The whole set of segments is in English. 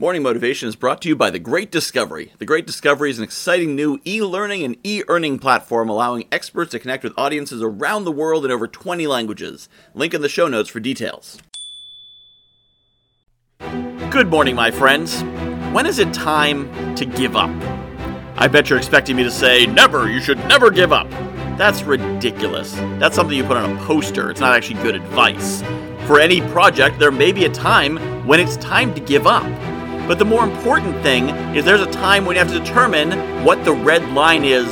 Morning Motivation is brought to you by The Great Discovery. The Great Discovery is an exciting new e learning and e earning platform allowing experts to connect with audiences around the world in over 20 languages. Link in the show notes for details. Good morning, my friends. When is it time to give up? I bet you're expecting me to say, never, you should never give up. That's ridiculous. That's something you put on a poster. It's not actually good advice. For any project, there may be a time when it's time to give up. But the more important thing is there's a time when you have to determine what the red line is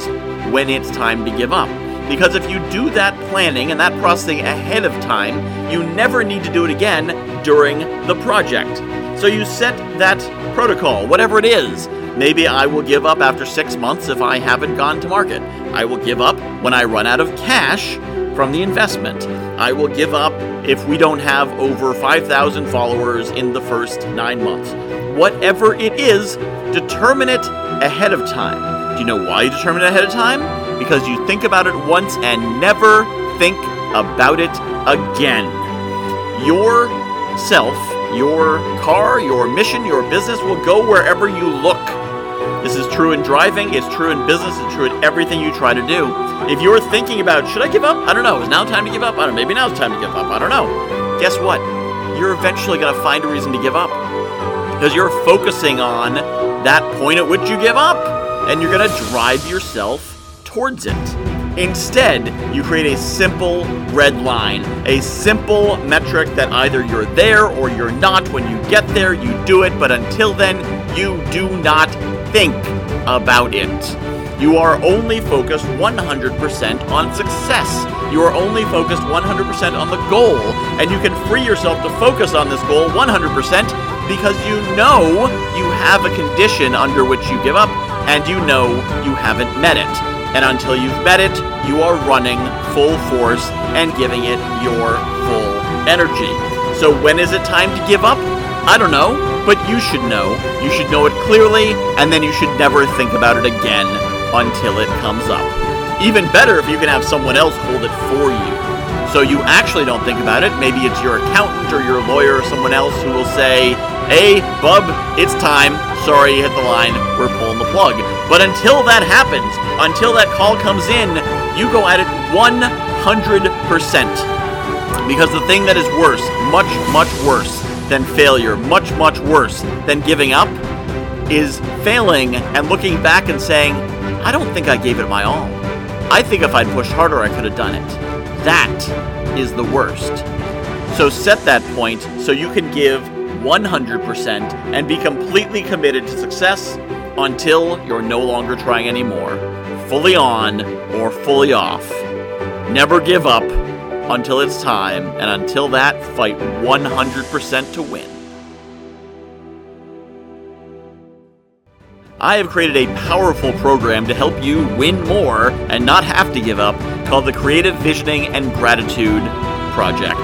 when it's time to give up. Because if you do that planning and that processing ahead of time, you never need to do it again during the project. So you set that protocol, whatever it is. Maybe I will give up after six months if I haven't gone to market. I will give up when I run out of cash from the investment. I will give up if we don't have over 5,000 followers in the first nine months whatever it is, determine it ahead of time. Do you know why you determine it ahead of time? Because you think about it once and never think about it again. Your self, your car, your mission, your business will go wherever you look. This is true in driving, it's true in business, it's true in everything you try to do. If you're thinking about, should I give up? I don't know. Is now time to give up? I don't know. Maybe now's time to give up. I don't know. Guess what? You're eventually going to find a reason to give up because you're focusing on that point at which you give up and you're going to drive yourself towards it. Instead, you create a simple red line, a simple metric that either you're there or you're not. When you get there, you do it, but until then, you do not think about it. You are only focused 100% on success. You are only focused 100% on the goal, and you can free yourself to focus on this goal 100% because you know you have a condition under which you give up and you know you haven't met it. And until you've met it, you are running full force and giving it your full energy. So when is it time to give up? I don't know, but you should know. You should know it clearly, and then you should never think about it again until it comes up. Even better if you can have someone else hold it for you. So you actually don't think about it. Maybe it's your accountant or your lawyer or someone else who will say, Hey, bub, it's time. Sorry you hit the line. We're pulling the plug. But until that happens, until that call comes in, you go at it 100%. Because the thing that is worse, much, much worse than failure, much, much worse than giving up, is failing and looking back and saying, I don't think I gave it my all. I think if I'd pushed harder, I could have done it. That is the worst. So set that point so you can give 100% and be completely committed to success until you're no longer trying anymore. Fully on or fully off. Never give up until it's time, and until that, fight 100% to win. I have created a powerful program to help you win more and not have to give up called the Creative Visioning and Gratitude Project.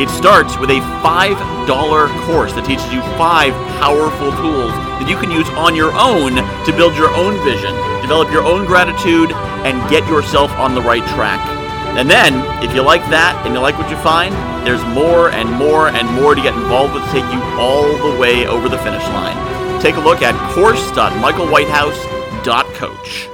It starts with a $5 course that teaches you five powerful tools that you can use on your own to build your own vision, develop your own gratitude, and get yourself on the right track. And then, if you like that and you like what you find, there's more and more and more to get involved with to take you all the way over the finish line. Take a look at course.michaelwhitehouse.coach.